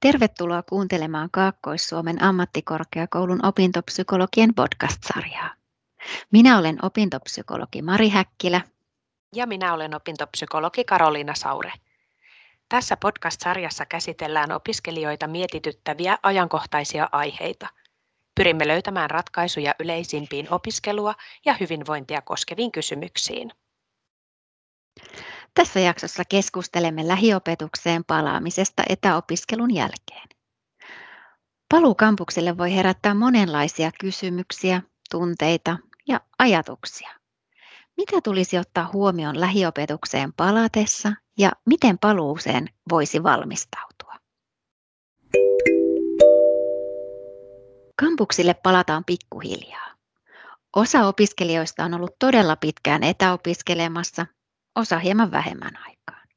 Tervetuloa kuuntelemaan Kaakkois-Suomen ammattikorkeakoulun opintopsykologien podcast-sarjaa. Minä olen opintopsykologi Mari Häkkilä. Ja minä olen opintopsykologi Karoliina Saure. Tässä podcast-sarjassa käsitellään opiskelijoita mietityttäviä ajankohtaisia aiheita. Pyrimme löytämään ratkaisuja yleisimpiin opiskelua ja hyvinvointia koskeviin kysymyksiin. Tässä jaksossa keskustelemme lähiopetukseen palaamisesta etäopiskelun jälkeen. Paluu kampukselle voi herättää monenlaisia kysymyksiä, tunteita ja ajatuksia. Mitä tulisi ottaa huomioon lähiopetukseen palatessa ja miten paluuseen voisi valmistautua? Kampuksille palataan pikkuhiljaa. Osa opiskelijoista on ollut todella pitkään etäopiskelemassa osa hieman vähemmän aikaan.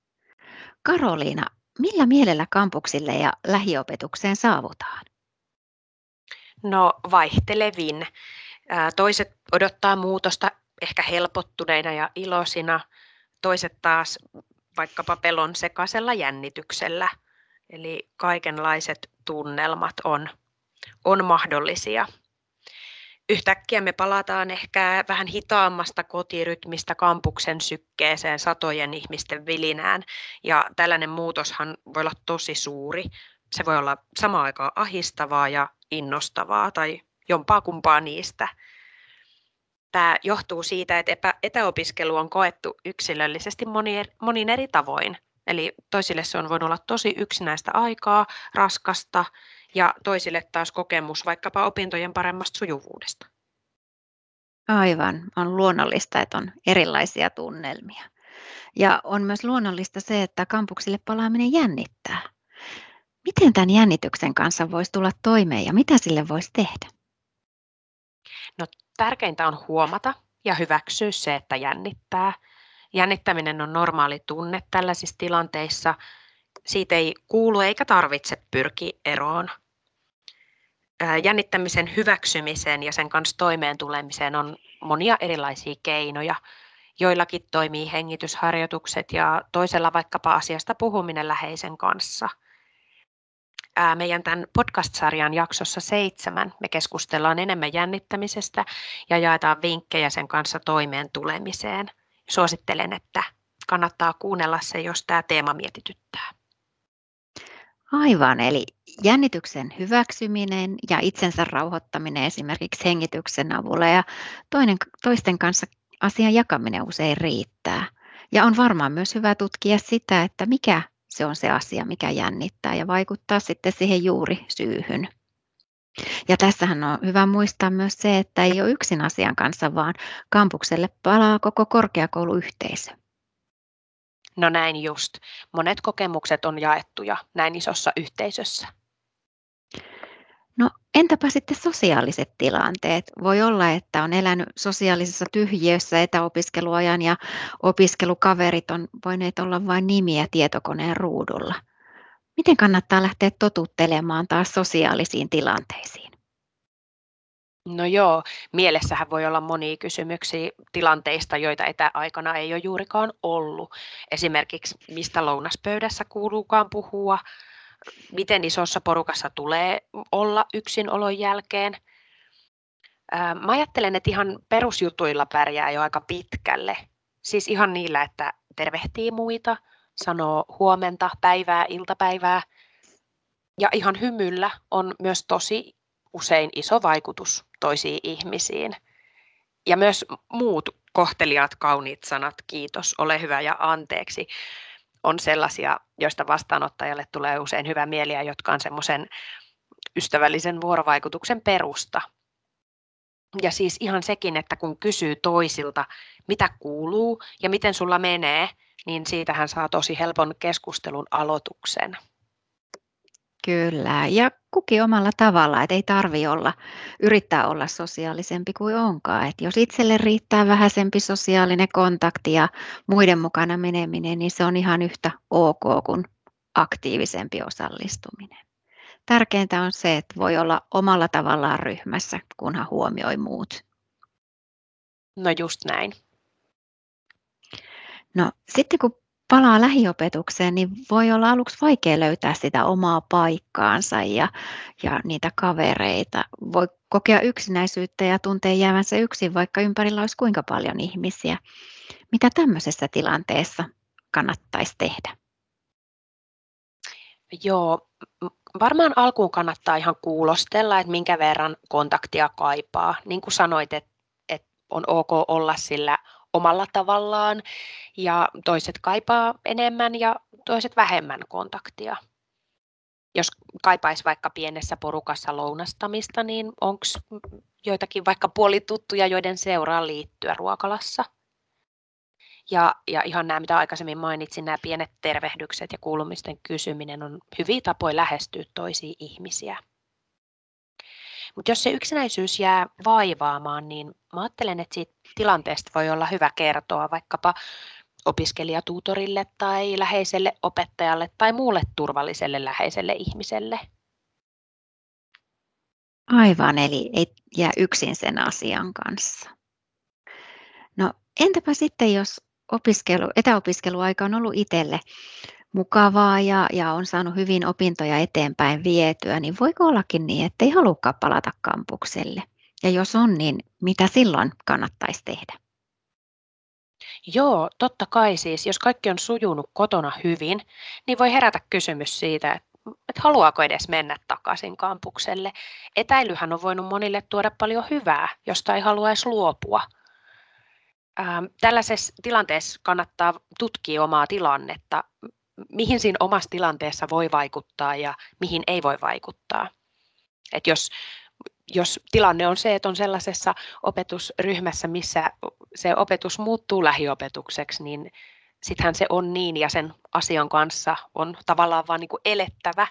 Karoliina, millä mielellä kampuksille ja lähiopetukseen saavutaan? No vaihtelevin. Toiset odottaa muutosta ehkä helpottuneina ja iloisina, toiset taas vaikkapa pelon sekaisella jännityksellä. Eli kaikenlaiset tunnelmat on, on mahdollisia yhtäkkiä me palataan ehkä vähän hitaammasta kotirytmistä kampuksen sykkeeseen satojen ihmisten vilinään. Ja tällainen muutoshan voi olla tosi suuri. Se voi olla samaan aikaan ahistavaa ja innostavaa tai jompaa kumpaa niistä. Tämä johtuu siitä, että etäopiskelu on koettu yksilöllisesti monin eri tavoin. Eli toisille se on voinut olla tosi yksinäistä aikaa, raskasta ja toisille taas kokemus vaikkapa opintojen paremmasta sujuvuudesta. Aivan, on luonnollista, että on erilaisia tunnelmia. Ja on myös luonnollista se, että kampuksille palaaminen jännittää. Miten tämän jännityksen kanssa voisi tulla toimeen ja mitä sille voisi tehdä? No, tärkeintä on huomata ja hyväksyä se, että jännittää. Jännittäminen on normaali tunne tällaisissa tilanteissa siitä ei kuulu eikä tarvitse pyrkiä eroon. Jännittämisen hyväksymiseen ja sen kanssa toimeen tulemiseen on monia erilaisia keinoja. Joillakin toimii hengitysharjoitukset ja toisella vaikkapa asiasta puhuminen läheisen kanssa. Meidän tämän podcast-sarjan jaksossa seitsemän me keskustellaan enemmän jännittämisestä ja jaetaan vinkkejä sen kanssa toimeen tulemiseen. Suosittelen, että kannattaa kuunnella se, jos tämä teema mietityttää. Aivan, eli jännityksen hyväksyminen ja itsensä rauhoittaminen esimerkiksi hengityksen avulla ja toinen, toisten kanssa asian jakaminen usein riittää. Ja on varmaan myös hyvä tutkia sitä, että mikä se on se asia, mikä jännittää ja vaikuttaa sitten siihen juuri syyhyn. Ja tässähän on hyvä muistaa myös se, että ei ole yksin asian kanssa, vaan kampukselle palaa koko korkeakouluyhteisö. No näin just. Monet kokemukset on jaettuja näin isossa yhteisössä. Entäpä sitten sosiaaliset tilanteet? Voi olla, että on elänyt sosiaalisessa tyhjiössä etäopiskeluajan ja opiskelukaverit on voineet olla vain nimiä tietokoneen ruudulla. Miten kannattaa lähteä totuttelemaan taas sosiaalisiin tilanteisiin? No joo, mielessähän voi olla monia kysymyksiä tilanteista, joita etäaikana ei ole juurikaan ollut. Esimerkiksi mistä lounaspöydässä kuuluukaan puhua, miten isossa porukassa tulee olla yksin olon jälkeen. Mä ajattelen, että ihan perusjutuilla pärjää jo aika pitkälle. Siis ihan niillä, että tervehtii muita, sanoo huomenta, päivää, iltapäivää. Ja ihan hymyllä on myös tosi usein iso vaikutus toisiin ihmisiin. Ja myös muut kohteliaat kauniit sanat, kiitos, ole hyvä ja anteeksi, on sellaisia, joista vastaanottajalle tulee usein hyvä mieli ja jotka on semmoisen ystävällisen vuorovaikutuksen perusta. Ja siis ihan sekin, että kun kysyy toisilta, mitä kuuluu ja miten sulla menee, niin siitähän saa tosi helpon keskustelun aloituksen. Kyllä, ja kukin omalla tavalla, että ei tarvi olla, yrittää olla sosiaalisempi kuin onkaan. Et jos itselle riittää vähäisempi sosiaalinen kontakti ja muiden mukana meneminen, niin se on ihan yhtä ok kuin aktiivisempi osallistuminen. Tärkeintä on se, että voi olla omalla tavallaan ryhmässä, kunhan huomioi muut. No just näin. No sitten kun palaa lähiopetukseen, niin voi olla aluksi vaikea löytää sitä omaa paikkaansa ja, ja niitä kavereita. Voi kokea yksinäisyyttä ja tuntea jäävänsä yksin, vaikka ympärillä olisi kuinka paljon ihmisiä. Mitä tämmöisessä tilanteessa kannattaisi tehdä? Joo, varmaan alkuun kannattaa ihan kuulostella, että minkä verran kontaktia kaipaa. Niin kuin sanoit, että, että on ok olla sillä omalla tavallaan ja toiset kaipaa enemmän ja toiset vähemmän kontaktia. Jos kaipaisi vaikka pienessä porukassa lounastamista, niin onko joitakin vaikka puolituttuja, joiden seuraan liittyä ruokalassa? Ja, ja ihan nämä, mitä aikaisemmin mainitsin, nämä pienet tervehdykset ja kuulumisten kysyminen on hyviä tapoja lähestyä toisia ihmisiä. Mutta jos se yksinäisyys jää vaivaamaan, niin mä ajattelen, että siitä tilanteesta voi olla hyvä kertoa vaikkapa opiskelijatuutorille tai läheiselle opettajalle tai muulle turvalliselle läheiselle ihmiselle. Aivan, eli ei jää yksin sen asian kanssa. No entäpä sitten, jos opiskelu, etäopiskeluaika on ollut itselle mukavaa ja, ja on saanut hyvin opintoja eteenpäin vietyä, niin voiko ollakin niin, että ei halukkaan palata kampukselle? Ja jos on, niin mitä silloin kannattaisi tehdä? Joo, totta kai siis, jos kaikki on sujunut kotona hyvin, niin voi herätä kysymys siitä, että, että haluaako edes mennä takaisin kampukselle. Etäilyhän on voinut monille tuoda paljon hyvää, josta ei haluaisi luopua. Ähm, tällaisessa tilanteessa kannattaa tutkia omaa tilannetta, mihin siinä omassa tilanteessa voi vaikuttaa ja mihin ei voi vaikuttaa. Et jos, jos tilanne on se, että on sellaisessa opetusryhmässä, missä se opetus muuttuu lähiopetukseksi, niin sittenhän se on niin ja sen asian kanssa on tavallaan vaan niin kuin elettävä,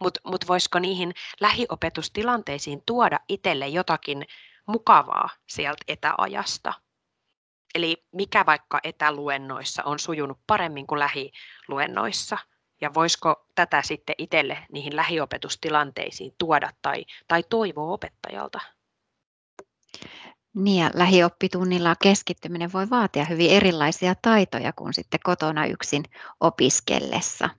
mutta mut voisiko niihin lähiopetustilanteisiin tuoda itselle jotakin mukavaa sieltä etäajasta? Eli mikä vaikka etäluennoissa on sujunut paremmin kuin lähiluennoissa? Ja voisiko tätä sitten itselle niihin lähiopetustilanteisiin tuoda tai, tai toivoa opettajalta? Niin ja lähioppitunnilla keskittyminen voi vaatia hyvin erilaisia taitoja kuin sitten kotona yksin opiskellessa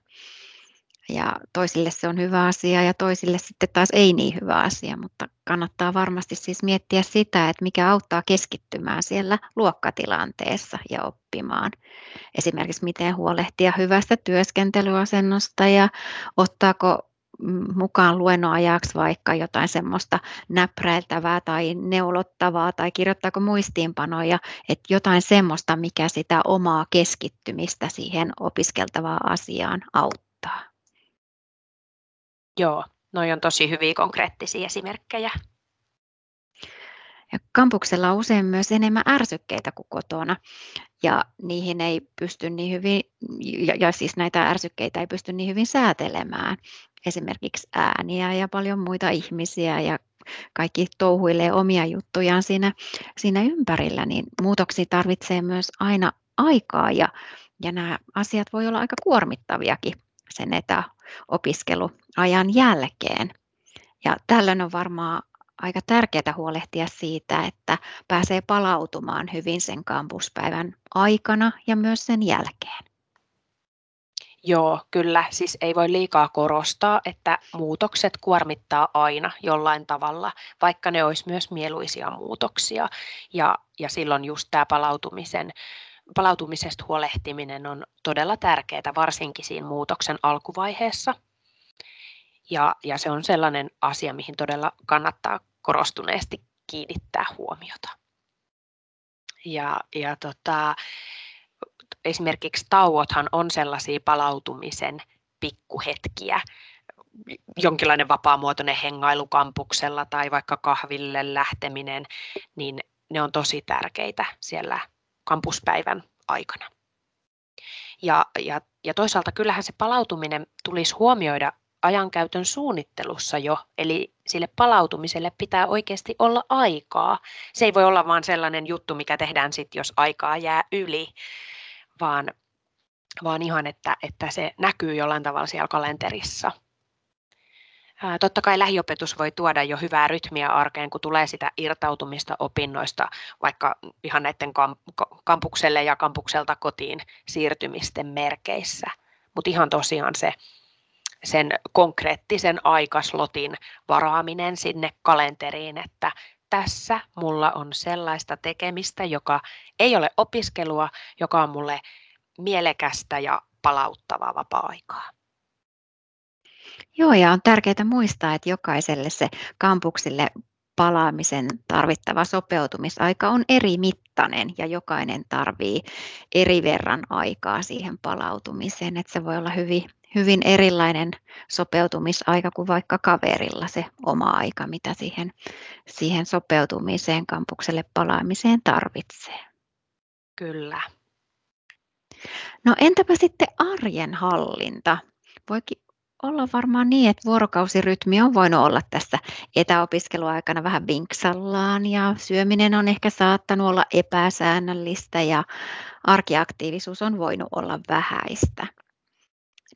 ja toisille se on hyvä asia ja toisille sitten taas ei niin hyvä asia, mutta kannattaa varmasti siis miettiä sitä, että mikä auttaa keskittymään siellä luokkatilanteessa ja oppimaan. Esimerkiksi miten huolehtia hyvästä työskentelyasennosta ja ottaako mukaan luennoajaksi vaikka jotain semmoista näpräiltävää tai neulottavaa tai kirjoittaako muistiinpanoja, että jotain semmoista, mikä sitä omaa keskittymistä siihen opiskeltavaan asiaan auttaa. Joo, noi on tosi hyviä konkreettisia esimerkkejä. Ja kampuksella on usein myös enemmän ärsykkeitä kuin kotona, ja niihin ei pysty niin hyvin, ja, ja siis näitä ärsykkeitä ei pysty niin hyvin säätelemään. Esimerkiksi ääniä ja paljon muita ihmisiä ja kaikki touhuilee omia juttujaan siinä, siinä ympärillä, niin muutoksi tarvitsee myös aina aikaa ja, ja nämä asiat voi olla aika kuormittaviakin sen etäopiskeluajan jälkeen. Ja tällöin on varmaan aika tärkeää huolehtia siitä, että pääsee palautumaan hyvin sen kampuspäivän aikana ja myös sen jälkeen. Joo, kyllä. Siis ei voi liikaa korostaa, että muutokset kuormittaa aina jollain tavalla, vaikka ne olisi myös mieluisia muutoksia. Ja, ja silloin just tämä palautumisen palautumisesta huolehtiminen on todella tärkeää, varsinkin siinä muutoksen alkuvaiheessa. Ja, ja se on sellainen asia, mihin todella kannattaa korostuneesti kiinnittää huomiota. Ja, ja tota, esimerkiksi tauothan on sellaisia palautumisen pikkuhetkiä, jonkinlainen vapaamuotoinen hengailu kampuksella tai vaikka kahville lähteminen, niin ne on tosi tärkeitä siellä kampuspäivän aikana. Ja, ja, ja toisaalta kyllähän se palautuminen tulisi huomioida ajankäytön suunnittelussa jo, eli sille palautumiselle pitää oikeasti olla aikaa. Se ei voi olla vain sellainen juttu, mikä tehdään sitten, jos aikaa jää yli, vaan, vaan ihan, että, että se näkyy jollain tavalla siellä kalenterissa. Totta kai lähiopetus voi tuoda jo hyvää rytmiä arkeen, kun tulee sitä irtautumista opinnoista, vaikka ihan näiden kampukselle ja kampukselta kotiin siirtymisten merkeissä. Mutta ihan tosiaan se sen konkreettisen aikaslotin varaaminen sinne kalenteriin, että tässä mulla on sellaista tekemistä, joka ei ole opiskelua, joka on mulle mielekästä ja palauttavaa vapaa-aikaa. Joo, ja on tärkeää muistaa, että jokaiselle se kampuksille palaamisen tarvittava sopeutumisaika on eri mittainen ja jokainen tarvii eri verran aikaa siihen palautumiseen, että se voi olla hyvin, hyvin erilainen sopeutumisaika kuin vaikka kaverilla se oma aika, mitä siihen, siihen sopeutumiseen, kampukselle palaamiseen tarvitsee. Kyllä. No entäpä sitten arjen hallinta? Voikin olla varmaan niin, että vuorokausirytmi on voinut olla tässä etäopiskeluaikana vähän vinksallaan ja syöminen on ehkä saattanut olla epäsäännöllistä ja arkiaktiivisuus on voinut olla vähäistä.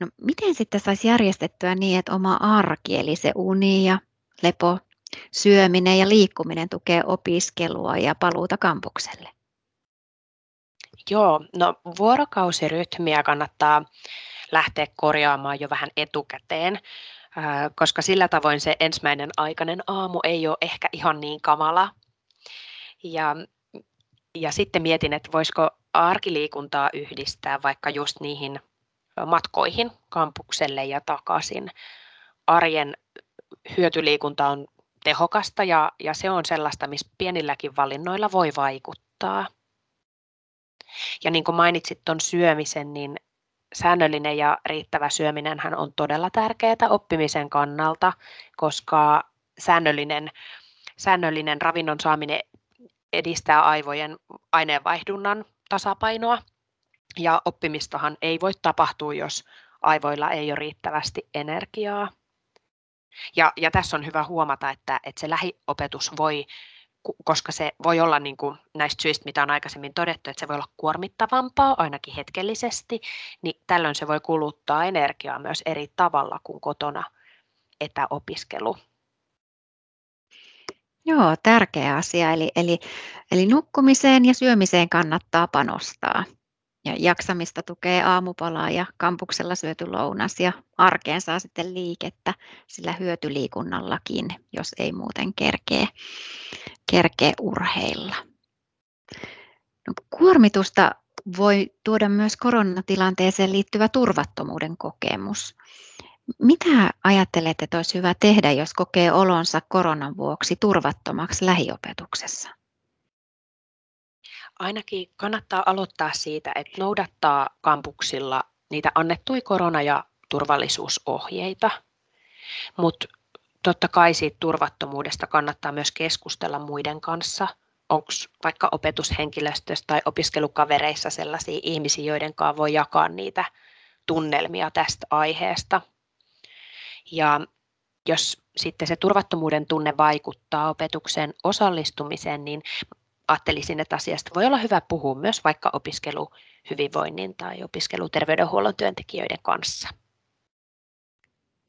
No, miten sitten saisi järjestettyä niin, että oma arki, eli se uni ja lepo, syöminen ja liikkuminen tukee opiskelua ja paluuta kampukselle? Joo, no vuorokausirytmiä kannattaa lähteä korjaamaan jo vähän etukäteen, koska sillä tavoin se ensimmäinen aikainen aamu ei ole ehkä ihan niin kamala. Ja, ja sitten mietin, että voisiko arkiliikuntaa yhdistää vaikka just niihin matkoihin kampukselle ja takaisin. Arjen hyötyliikunta on tehokasta ja, ja se on sellaista, missä pienilläkin valinnoilla voi vaikuttaa. Ja niin kuin mainitsit tuon syömisen, niin säännöllinen ja riittävä syöminen on todella tärkeää oppimisen kannalta, koska säännöllinen, säännöllinen ravinnon saaminen edistää aivojen aineenvaihdunnan tasapainoa ja oppimistahan ei voi tapahtua, jos aivoilla ei ole riittävästi energiaa. Ja, ja tässä on hyvä huomata, että, että se lähiopetus voi koska se voi olla niin kuin näistä syistä, mitä on aikaisemmin todettu, että se voi olla kuormittavampaa ainakin hetkellisesti, niin tällöin se voi kuluttaa energiaa myös eri tavalla kuin kotona etäopiskelu. Joo, tärkeä asia. Eli, eli, eli nukkumiseen ja syömiseen kannattaa panostaa. Ja jaksamista tukee aamupalaa ja kampuksella syöty lounas ja arkeen saa sitten liikettä sillä hyötyliikunnallakin, jos ei muuten kerkee, kerkee urheilla. No, kuormitusta voi tuoda myös koronatilanteeseen liittyvä turvattomuuden kokemus. Mitä ajattelet, että olisi hyvä tehdä, jos kokee olonsa koronan vuoksi turvattomaksi lähiopetuksessa? Ainakin kannattaa aloittaa siitä, että noudattaa kampuksilla niitä annettuja korona- ja turvallisuusohjeita, mutta totta kai siitä turvattomuudesta kannattaa myös keskustella muiden kanssa. Onko vaikka opetushenkilöstössä tai opiskelukavereissa sellaisia ihmisiä, joiden kanssa voi jakaa niitä tunnelmia tästä aiheesta. Ja jos sitten se turvattomuuden tunne vaikuttaa opetukseen osallistumiseen, niin ajattelisin, että asiasta voi olla hyvä puhua myös vaikka opiskeluhyvinvoinnin tai opiskeluterveydenhuollon työntekijöiden kanssa.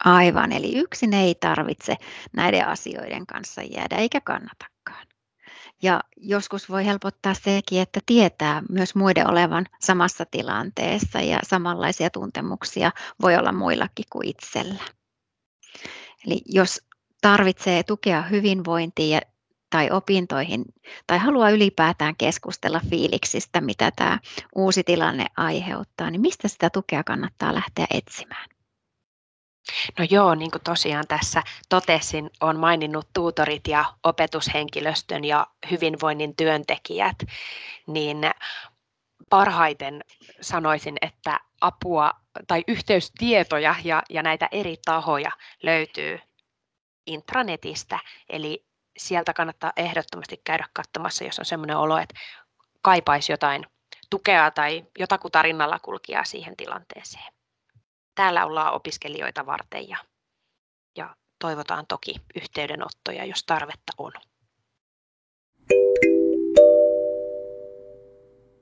Aivan, eli yksin ei tarvitse näiden asioiden kanssa jäädä eikä kannatakaan. Ja joskus voi helpottaa sekin, että tietää myös muiden olevan samassa tilanteessa ja samanlaisia tuntemuksia voi olla muillakin kuin itsellä. Eli jos tarvitsee tukea hyvinvointiin ja tai opintoihin tai haluaa ylipäätään keskustella fiiliksistä, mitä tämä uusi tilanne aiheuttaa, niin mistä sitä tukea kannattaa lähteä etsimään? No joo, niin kuin tosiaan tässä totesin, on maininnut tuutorit ja opetushenkilöstön ja hyvinvoinnin työntekijät, niin parhaiten sanoisin, että apua tai yhteystietoja ja, ja näitä eri tahoja löytyy intranetistä, eli sieltä kannattaa ehdottomasti käydä katsomassa, jos on sellainen olo, että kaipaisi jotain tukea tai jotakuta rinnalla kulkijaa siihen tilanteeseen. Täällä ollaan opiskelijoita varten ja, ja toivotaan toki yhteydenottoja, jos tarvetta on.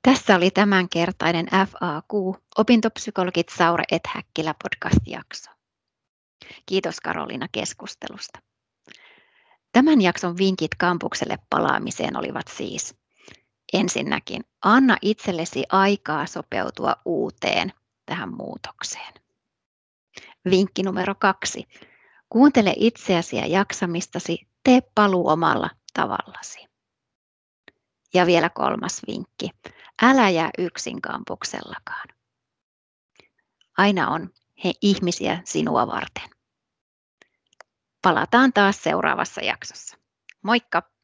Tässä oli tämänkertainen FAQ, opintopsykologit Saure et Häkkilä podcast-jakso. Kiitos Karoliina keskustelusta. Tämän jakson vinkit kampukselle palaamiseen olivat siis ensinnäkin anna itsellesi aikaa sopeutua uuteen tähän muutokseen. Vinkki numero kaksi. Kuuntele itseäsi ja jaksamistasi, tee paluu omalla tavallasi. Ja vielä kolmas vinkki. Älä jää yksin kampuksellakaan. Aina on he ihmisiä sinua varten. Palataan taas seuraavassa jaksossa. Moikka!